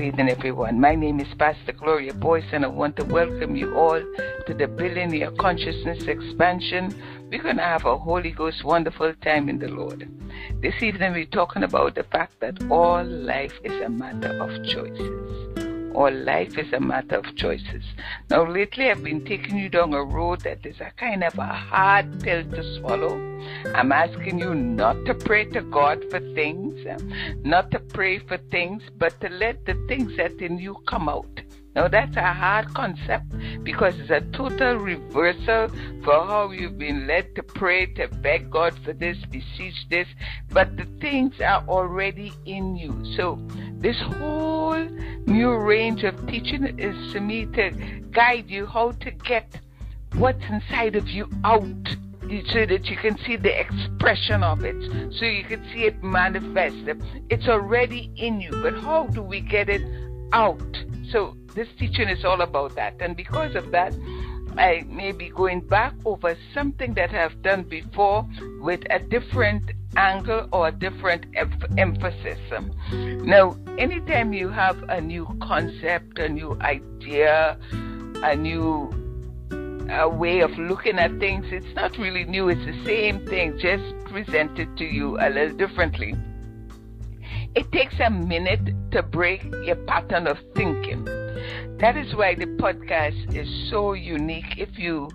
Good evening, everyone. My name is Pastor Gloria Boyce, and I want to welcome you all to the Billionaire Consciousness Expansion. We're going to have a Holy Ghost wonderful time in the Lord. This evening, we're talking about the fact that all life is a matter of choices or life is a matter of choices. Now, lately I've been taking you down a road that is a kind of a hard pill to swallow. I'm asking you not to pray to God for things, um, not to pray for things, but to let the things that in you come out. Now that's a hard concept because it's a total reversal for how you've been led to pray, to beg God for this, beseech this, but the things are already in you. So this whole new range of teaching is for me to guide you how to get what's inside of you out so that you can see the expression of it, so you can see it manifest. It's already in you, but how do we get it out? So this teaching is all about that. And because of that, I may be going back over something that I've done before with a different angle or a different em- emphasis. Now, anytime you have a new concept, a new idea, a new a way of looking at things, it's not really new, it's the same thing, just presented to you a little differently. It takes a minute to break your pattern of thinking. That is why the podcast is so unique. If you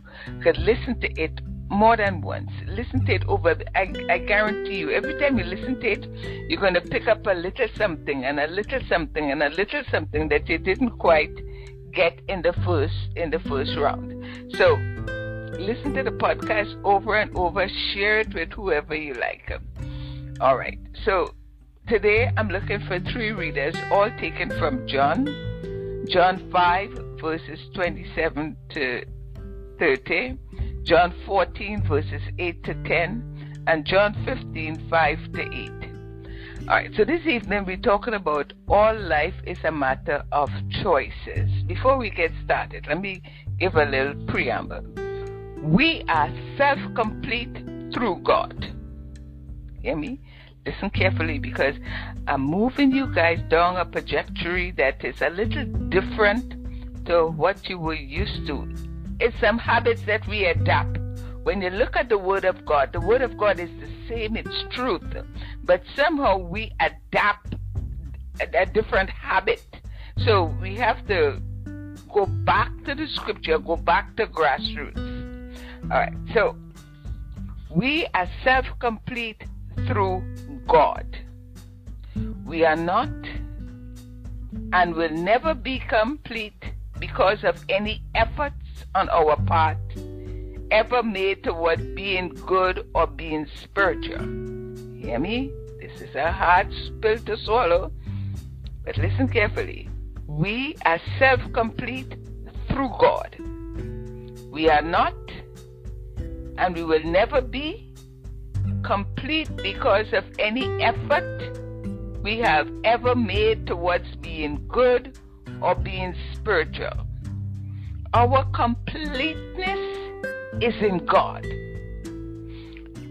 could listen to it more than once, listen to it over, I, I guarantee you, every time you listen to it, you're going to pick up a little something and a little something and a little something that you didn't quite get in the first in the first round. So listen to the podcast over and over, share it with whoever you like. All right. So today I'm looking for three readers, all taken from John John 5, verses 27 to 30, John 14, verses 8 to 10, and John 15, 5 to 8. All right, so this evening we're talking about all life is a matter of choices. Before we get started, let me give a little preamble. We are self complete through God. Hear me? listen carefully because I'm moving you guys down a trajectory that is a little different to what you were used to. It's some habits that we adapt. When you look at the Word of God, the Word of God is the same, it's truth, but somehow we adapt a, a different habit. So we have to go back to the scripture, go back to grassroots. All right, so we are self complete through God. We are not and will never be complete because of any efforts on our part ever made toward being good or being spiritual. Hear me? This is a hard pill to swallow, but listen carefully. We are self complete through God. We are not and we will never be complete because of any effort we have ever made towards being good or being spiritual. Our completeness is in God.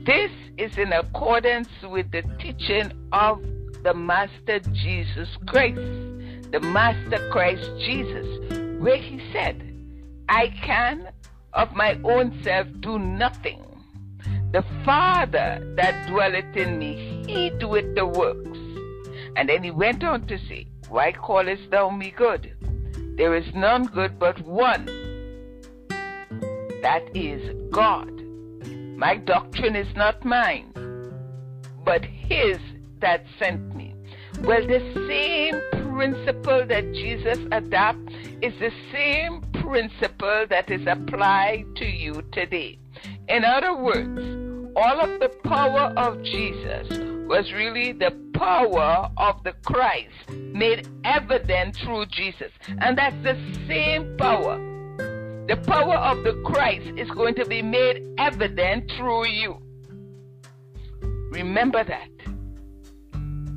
This is in accordance with the teaching of the Master Jesus Christ, the Master Christ Jesus, where he said, I can of my own self do nothing. The Father that dwelleth in me, he doeth the works. And then he went on to say, Why callest thou me good? There is none good but one. That is God. My doctrine is not mine, but his that sent me. Well, the same principle that Jesus adopted is the same principle that is applied to you today. In other words, all of the power of Jesus was really the power of the Christ made evident through Jesus. And that's the same power. The power of the Christ is going to be made evident through you. Remember that.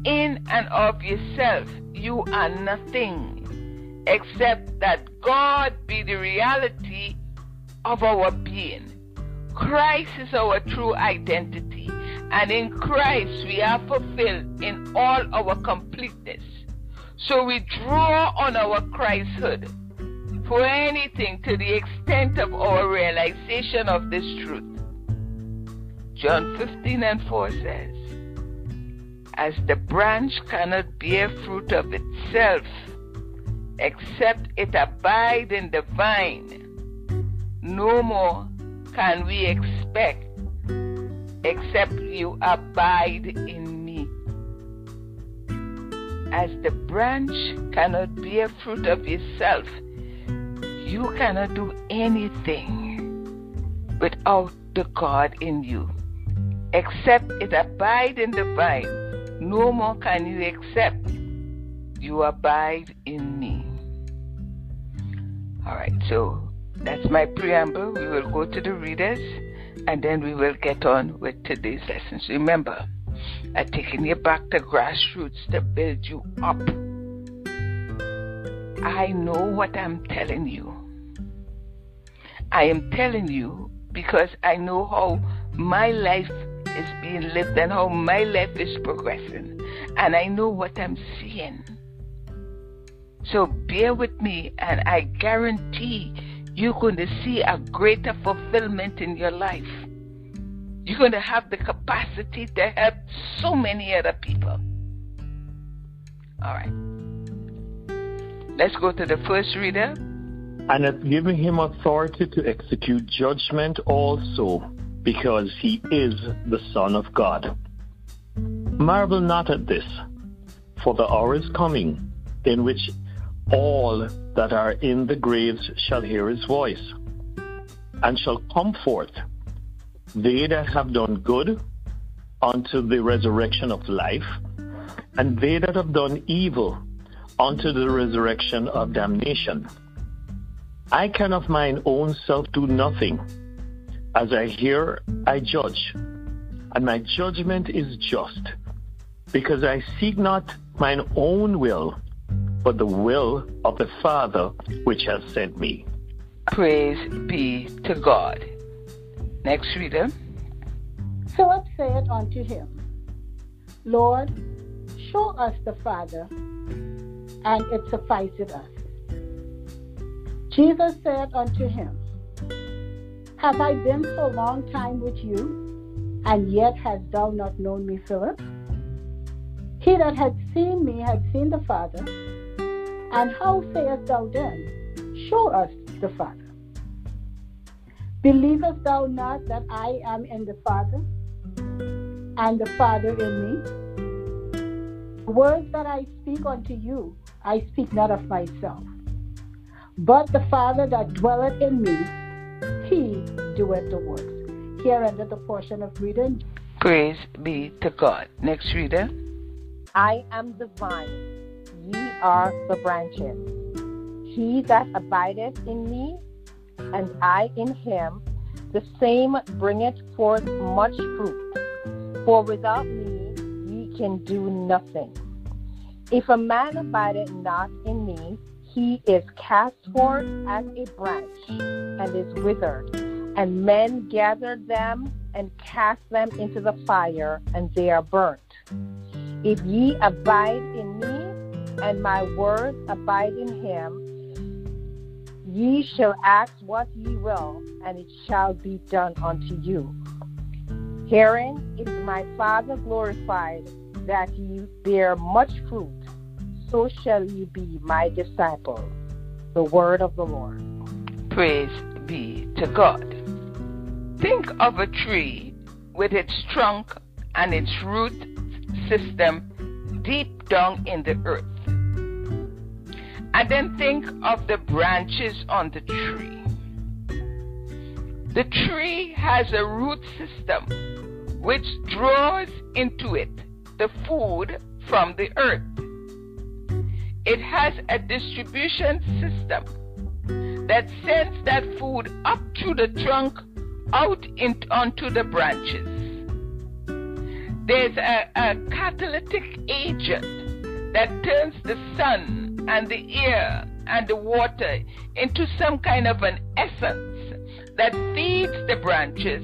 In and of yourself, you are nothing except that God be the reality of our being. Christ is our true identity, and in Christ we are fulfilled in all our completeness. So we draw on our Christhood for anything to the extent of our realization of this truth. John 15 and 4 says, As the branch cannot bear fruit of itself except it abide in the vine, no more can we expect except you abide in me. As the branch cannot bear fruit of itself, you cannot do anything without the God in you. Except it abide in the vine, no more can you accept you abide in me. All right, so that's my preamble. We will go to the readers and then we will get on with today's lessons. Remember, I'm taking you back to grassroots to build you up. I know what I'm telling you. I am telling you because I know how my life is being lived and how my life is progressing. And I know what I'm seeing. So bear with me, and I guarantee you're going to see a greater fulfillment in your life. You're going to have the capacity to help so many other people. All right. Let's go to the first reader. And hath given him authority to execute judgment also, because he is the Son of God. Marvel not at this, for the hour is coming in which all that are in the graves shall hear his voice, and shall come forth, they that have done good unto the resurrection of life, and they that have done evil unto the resurrection of damnation. I can of mine own self do nothing. As I hear, I judge, and my judgment is just, because I seek not mine own will but the will of the Father which has sent me. Praise be to God. Next reader. Philip said unto him, Lord, show us the Father, and it sufficeth us. Jesus said unto him, Have I been so long time with you, and yet hast thou not known me, Philip? He that had seen me had seen the Father. And how sayest thou then, Show us the Father? Believest thou not that I am in the Father, and the Father in me? The words that I speak unto you, I speak not of myself, but the Father that dwelleth in me, he doeth the works. Here ended the portion of reading. Praise be to God. Next reader. I am the vine ye are the branches. He that abideth in me, and I in him, the same bringeth forth much fruit. For without me ye can do nothing. If a man abideth not in me, he is cast forth as a branch, and is withered, and men gather them and cast them into the fire, and they are burnt. If ye abide in me, and my words abide in him, ye shall ask what ye will, and it shall be done unto you. Herein is my Father glorified, that ye bear much fruit, so shall ye be my disciples. The word of the Lord. Praise be to God. Think of a tree with its trunk and its root system deep down in the earth. And then think of the branches on the tree. The tree has a root system which draws into it the food from the earth. It has a distribution system that sends that food up through the trunk out in, onto the branches. There's a, a catalytic agent that turns the sun and the air and the water into some kind of an essence that feeds the branches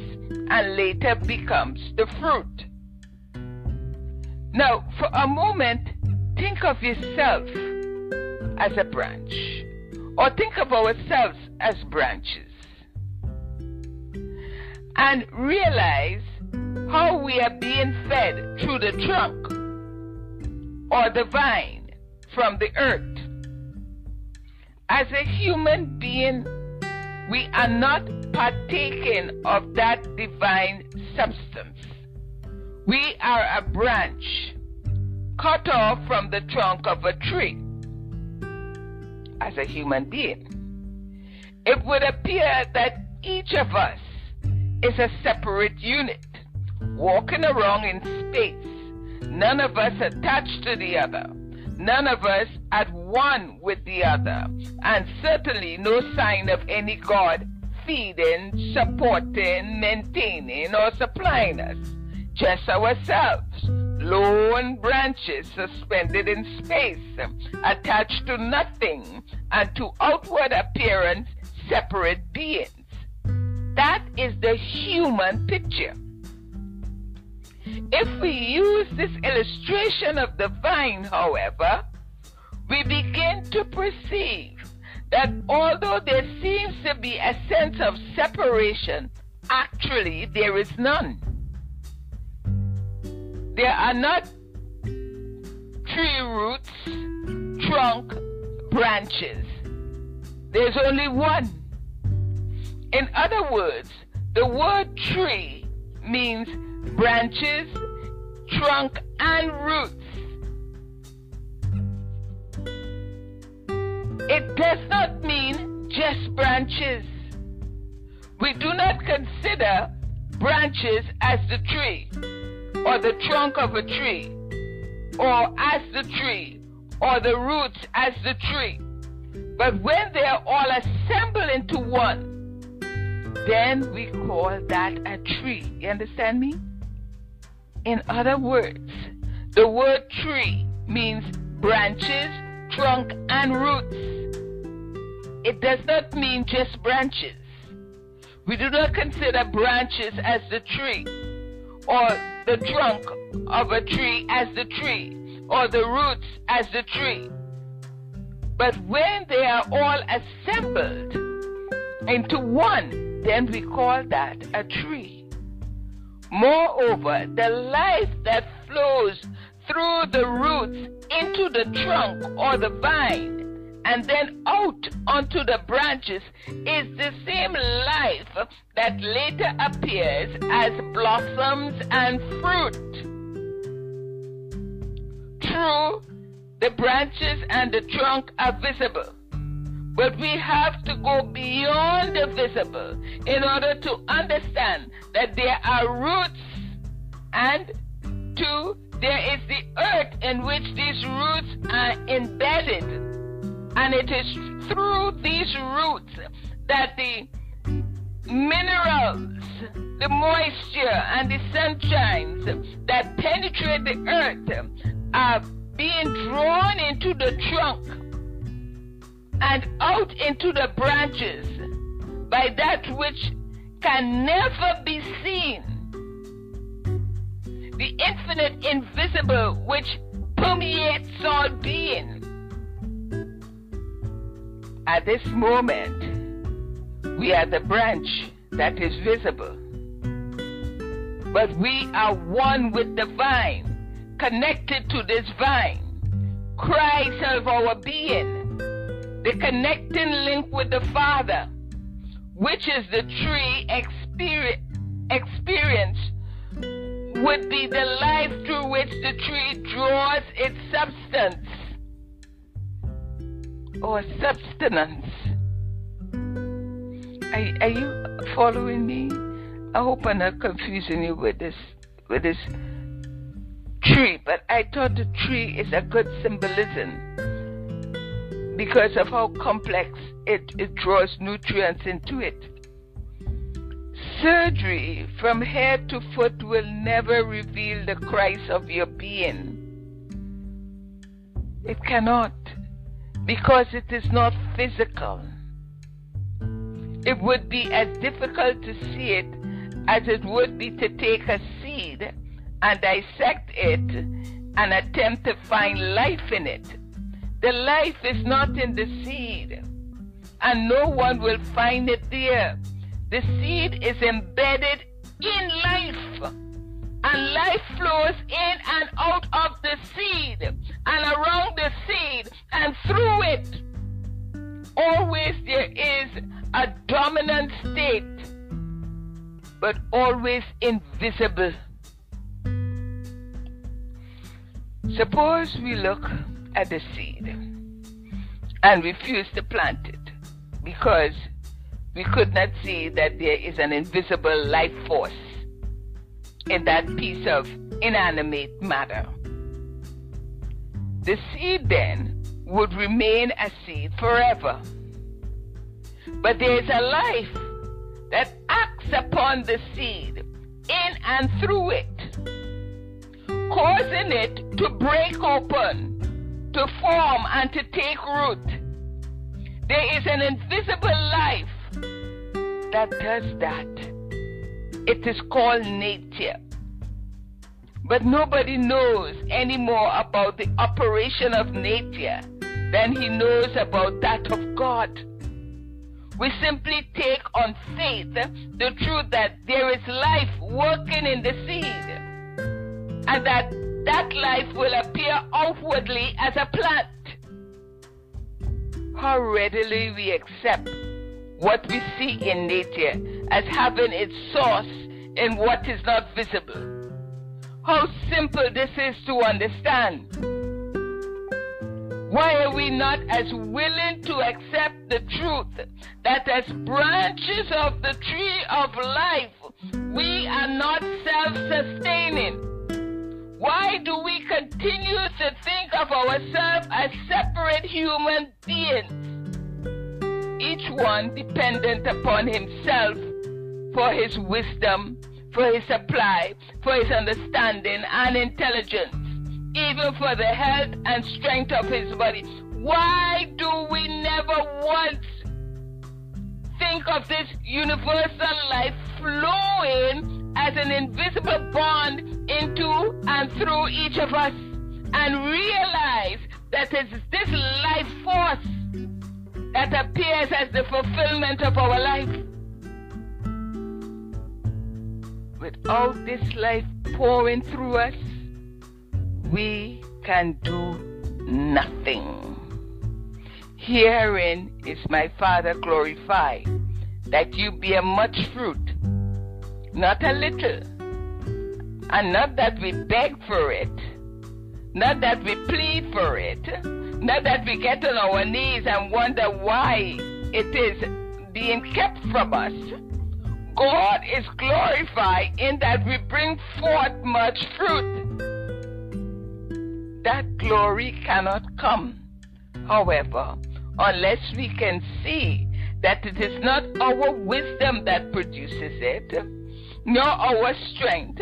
and later becomes the fruit. Now, for a moment, think of yourself as a branch, or think of ourselves as branches, and realize how we are being fed through the trunk or the vine from the earth. As a human being, we are not partaking of that divine substance. We are a branch cut off from the trunk of a tree as a human being. It would appear that each of us is a separate unit, walking around in space, none of us attached to the other, none of us at one with the other, and certainly no sign of any God feeding, supporting, maintaining, or supplying us. Just ourselves, lone branches suspended in space, attached to nothing, and to outward appearance, separate beings. That is the human picture. If we use this illustration of the vine, however, we begin to perceive that although there seems to be a sense of separation, actually there is none. There are not tree roots, trunk, branches. There's only one. In other words, the word tree means branches, trunk, and roots. It does not mean just branches. We do not consider branches as the tree, or the trunk of a tree, or as the tree, or the roots as the tree. But when they are all assembled into one, then we call that a tree. You understand me? In other words, the word tree means branches, trunk, and roots. It does not mean just branches. We do not consider branches as the tree, or the trunk of a tree as the tree, or the roots as the tree. But when they are all assembled into one, then we call that a tree. Moreover, the life that flows through the roots into the trunk or the vine and then out onto the branches is the same life that later appears as blossoms and fruit. True, the branches and the trunk are visible. But we have to go beyond the visible in order to understand that there are roots and two, there is the earth in which these roots are embedded. And it is through these roots that the minerals, the moisture, and the sunshines that penetrate the earth are being drawn into the trunk and out into the branches by that which can never be seen. The infinite invisible which permeates all being. At this moment, we are the branch that is visible. But we are one with the vine, connected to this vine. Christ of our being, the connecting link with the Father, which is the tree experience, would be the life through which the tree draws its substance or substance. Are, are you following me? I hope I'm not confusing you with this with this tree, but I thought the tree is a good symbolism because of how complex it, it draws nutrients into it. Surgery from head to foot will never reveal the Christ of your being. It cannot because it is not physical. It would be as difficult to see it as it would be to take a seed and dissect it and attempt to find life in it. The life is not in the seed, and no one will find it there. The seed is embedded in life, and life flows in and out of the seed, and around the seed, and through it. Always there is a dominant state, but always invisible. Suppose we look at the seed and refuse to plant it because we could not see that there is an invisible life force in that piece of inanimate matter. The seed then would remain a seed forever. But there is a life that acts upon the seed in and through it causing it to break open, to form, and to take root. There is an invisible life that does that. It is called nature. But nobody knows any more about the operation of nature than he knows about that of God. We simply take on faith the truth that there is life working in the seed and that that life will appear outwardly as a plant. How readily we accept what we see in nature as having its source in what is not visible. How simple this is to understand. Why are we not as willing to accept the truth that as branches of the tree of life, we are not self sustaining? Why do we continue to think of ourselves as separate human beings? Each one dependent upon himself for his wisdom, for his supply, for his understanding and intelligence, even for the health and strength of his body. Why do we never once think of this universal life flowing as an invisible bond into and through each of us and realize that it's this life force that appears as the fulfillment of our life. Without this life pouring through us, we can do nothing. Herein is my Father glorified, that you bear much fruit not a little. And not that we beg for it, not that we plead for it, not that we get on our knees and wonder why it is being kept from us. God is glorified in that we bring forth much fruit. That glory cannot come, however, unless we can see that it is not our wisdom that produces it nor our strength,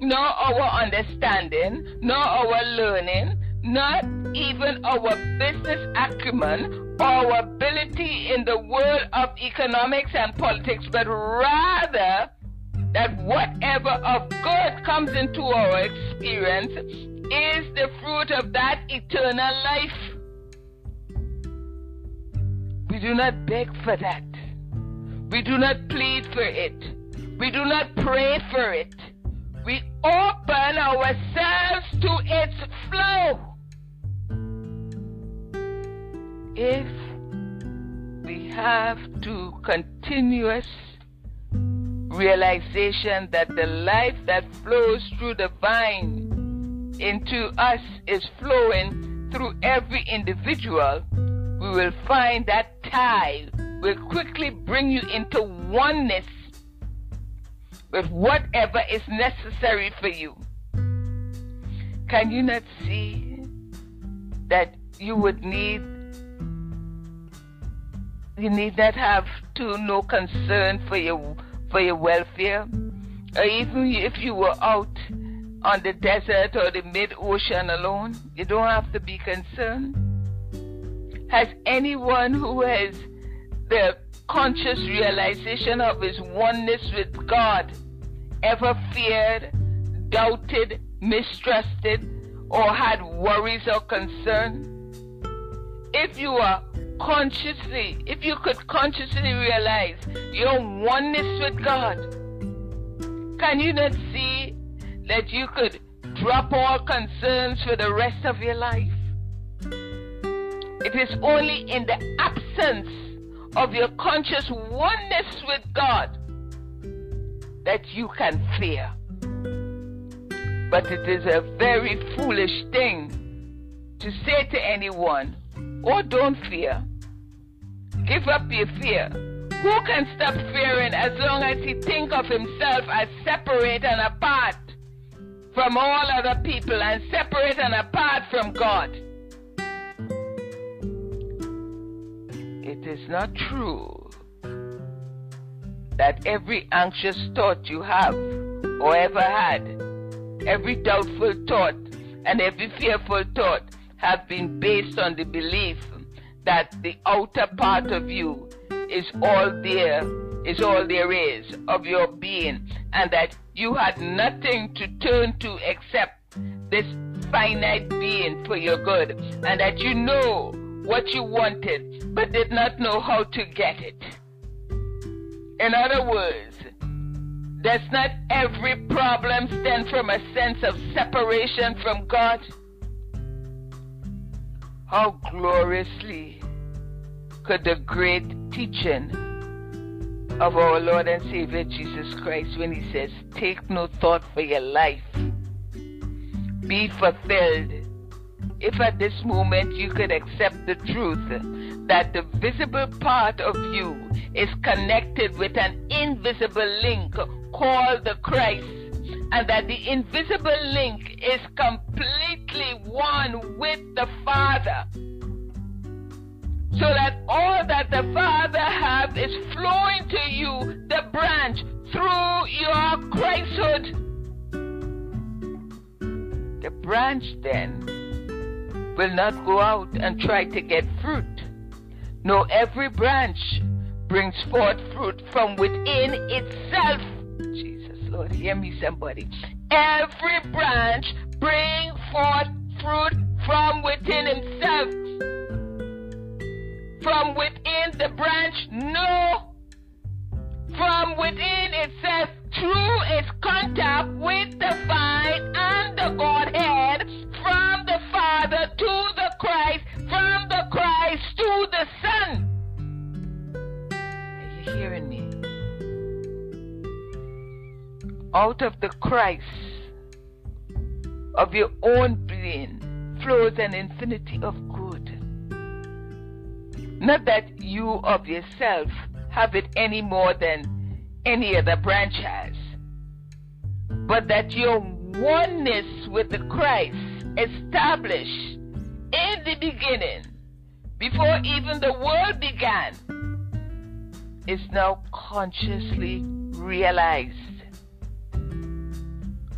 nor our understanding, nor our learning, not even our business acumen or our ability in the world of economics and politics, but rather that whatever of good comes into our experience is the fruit of that eternal life. We do not beg for that. We do not plead for it. We do not pray for it. We open ourselves to its flow. If we have to continuous realization that the life that flows through the vine into us is flowing through every individual, we will find that tie will quickly bring you into oneness with whatever is necessary for you. Can you not see that you would need you need not have to no concern for your for your welfare? Or even if you were out on the desert or the mid ocean alone, you don't have to be concerned. Has anyone who has the conscious realization of his oneness with God ever feared, doubted, mistrusted, or had worries or concern, if you are consciously, if you could consciously realize your oneness with God, can you not see that you could drop all concerns for the rest of your life? It is only in the absence of your conscious oneness with God that you can fear. But it is a very foolish thing to say to anyone, Oh, don't fear. Give up your fear. Who can stop fearing as long as he think of himself as separate and apart from all other people and separate and apart from God? It is not true that every anxious thought you have or ever had, every doubtful thought and every fearful thought have been based on the belief that the outer part of you is all there, is all there is of your being, and that you had nothing to turn to except this finite being for your good, and that you know what you wanted but did not know how to get it. In other words, does not every problem stem from a sense of separation from God? How gloriously could the great teaching of our Lord and Savior Jesus Christ when he says, Take no thought for your life, be fulfilled. If at this moment you could accept the truth that the visible part of you is connected with an invisible link called the Christ, and that the invisible link is completely one with the Father. So that all that the Father has is flowing to you, the branch, through your Christhood. The branch then will not go out and try to get fruit. No, every branch brings forth fruit from within itself. Jesus, Lord, hear me, somebody. Every branch brings forth fruit from within himself. From within the branch, no. From within itself, through its contact with the vine and the Godhead, Out of the Christ of your own being flows an infinity of good. Not that you of yourself have it any more than any other branch has, but that your oneness with the Christ established in the beginning, before even the world began, is now consciously realized.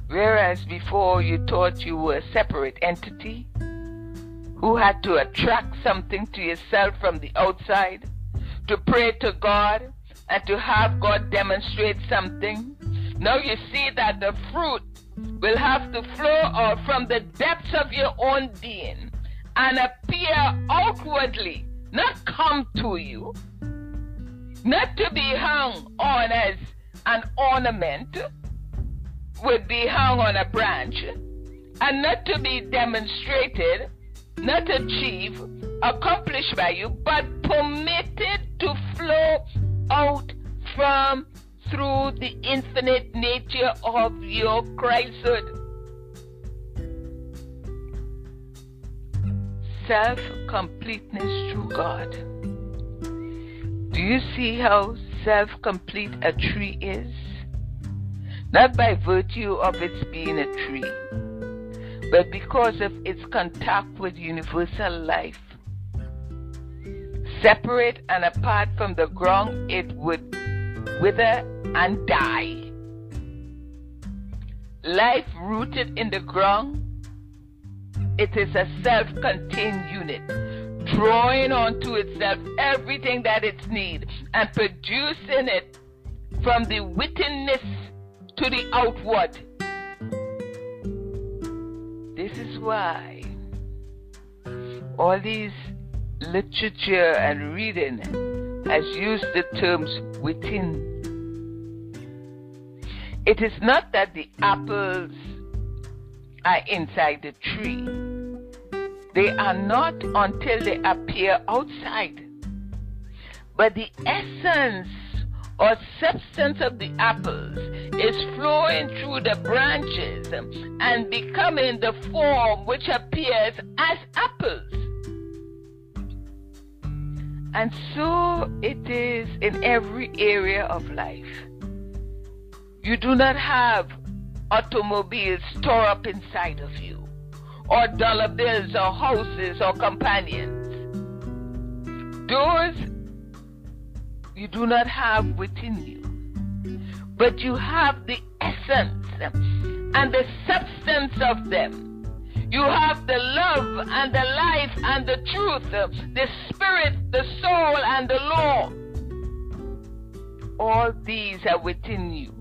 Whereas before you thought you were a separate entity who had to attract something to yourself from the outside, to pray to God, and to have God demonstrate something. Now you see that the fruit will have to flow out from the depths of your own being and appear outwardly, not come to you, not to be hung on as an ornament, would be hung on a branch, and not to be demonstrated, not achieved, accomplished by you, but permitted to flow out from through the infinite nature of your Christhood. Self completeness through God. Do you see how self complete a tree is? Not by virtue of its being a tree, but because of its contact with universal life. Separate and apart from the ground, it would wither and die. Life rooted in the ground, it is a self contained unit, drawing onto itself everything that it needs and producing it from the wittinness to the outward. This is why all these literature and reading has used the terms within. It is not that the apples are inside the tree. They are not until they appear outside. But the essence or substance of the apples is flowing through the branches and becoming the form which appears as apples. And so it is in every area of life. You do not have automobiles stored up inside of you, or dollar bills, or houses, or companions. Those you do not have within you, but you have the essence and the substance of them. You have the love and the life and the truth, the spirit, the soul, and the law. All these are within you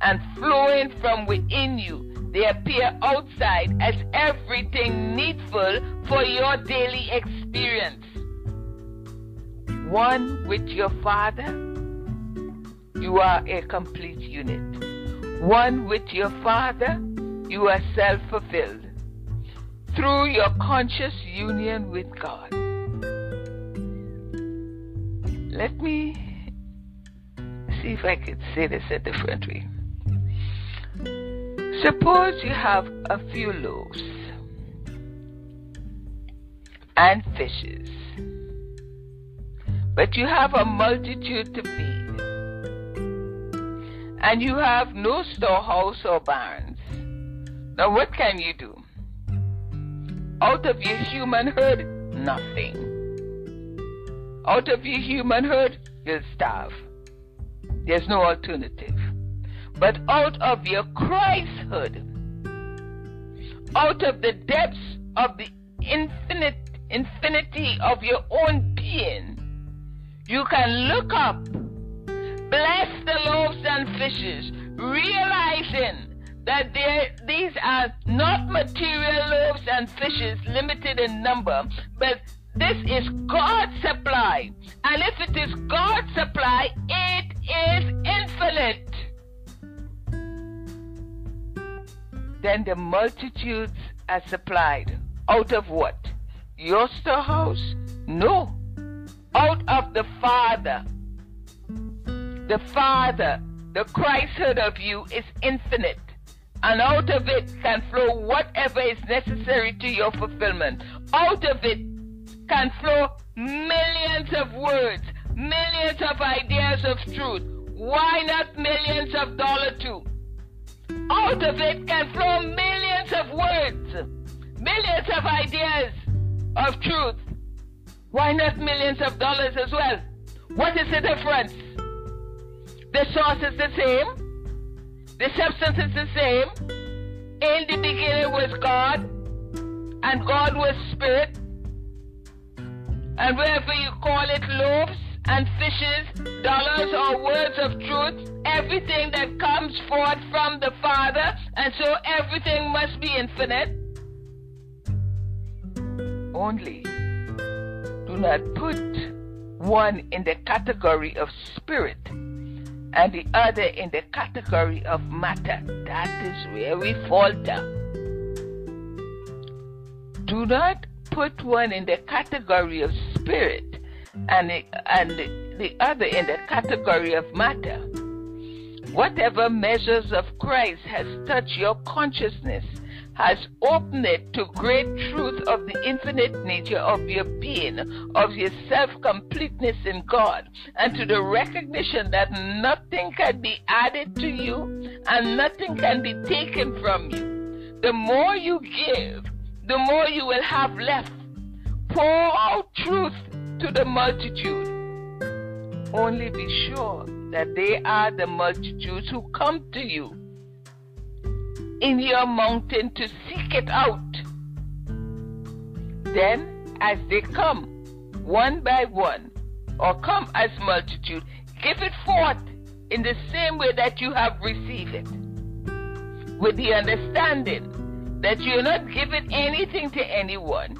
and flowing from within you. They appear outside as everything needful for your daily experience. One with your Father, you are a complete unit. One with your Father, you are self fulfilled through your conscious union with God. Let me see if I could say this a different way. Suppose you have a few loaves and fishes, but you have a multitude to feed, and you have no storehouse or barns. Now, what can you do? Out of your human nothing. Out of your human you'll starve. There's no alternative. But out of your Christhood, out of the depths of the infinite infinity of your own being, you can look up, bless the loaves and fishes, realizing that these are not material loaves and fishes limited in number, but this is God's supply. And if it is God's supply, it is infinite. Then the multitudes are supplied. Out of what? Your storehouse? No. Out of the Father. The Father, the Christhood of you is infinite and out of it can flow whatever is necessary to your fulfillment. Out of it can flow millions of words, millions of ideas of truth. Why not millions of dollars too? Out of it can flow millions of words, millions of ideas of truth. Why not millions of dollars as well? What is the difference? The source is the same the substance is the same. In the beginning was God, and God was spirit. And wherever you call it loaves and fishes, dollars or words of truth, everything that comes forth from the Father, and so everything must be infinite. Only do not put one in the category of spirit and the other in the category of matter. That is where we falter. Do not put one in the category of spirit and the, and the, the other in the category of matter. Whatever measures of Christ has touched your consciousness has opened it to great truth of the infinite nature of your being, of your self completeness in God, and to the recognition that nothing can be added to you and nothing can be taken from you. The more you give, the more you will have left. Pour out truth to the multitude. Only be sure that they are the multitudes who come to you in your mountain to seek it out. Then, as they come, one by one, or come as multitude, give it forth in the same way that you have received it, with the understanding that you're not giving anything to anyone.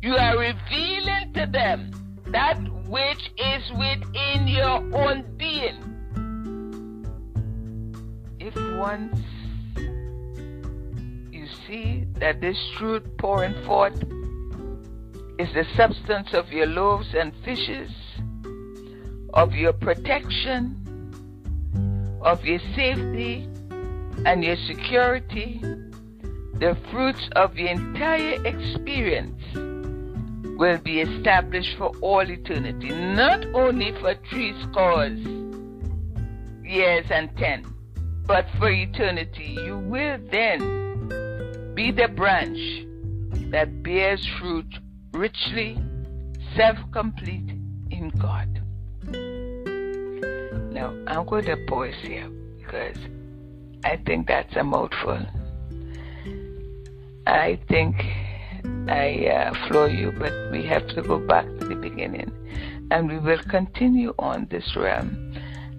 You are revealing to them that which is within your own being. If you see that this truth pouring forth is the substance of your loaves and fishes, of your protection, of your safety and your security, the fruits of your entire experience will be established for all eternity, not only for three scores years and ten, but for eternity. You will then be the branch that bears fruit richly, self complete in God. Now, I'm going to pause here because I think that's a mouthful. I think I uh, floor you, but we have to go back to the beginning. And we will continue on this realm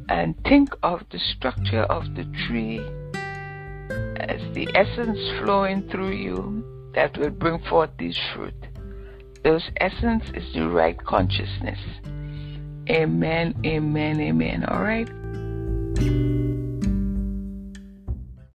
and think of the structure of the tree as the essence flowing through you that will bring forth this fruit. Those essence is the right consciousness. Amen, amen, amen. All right.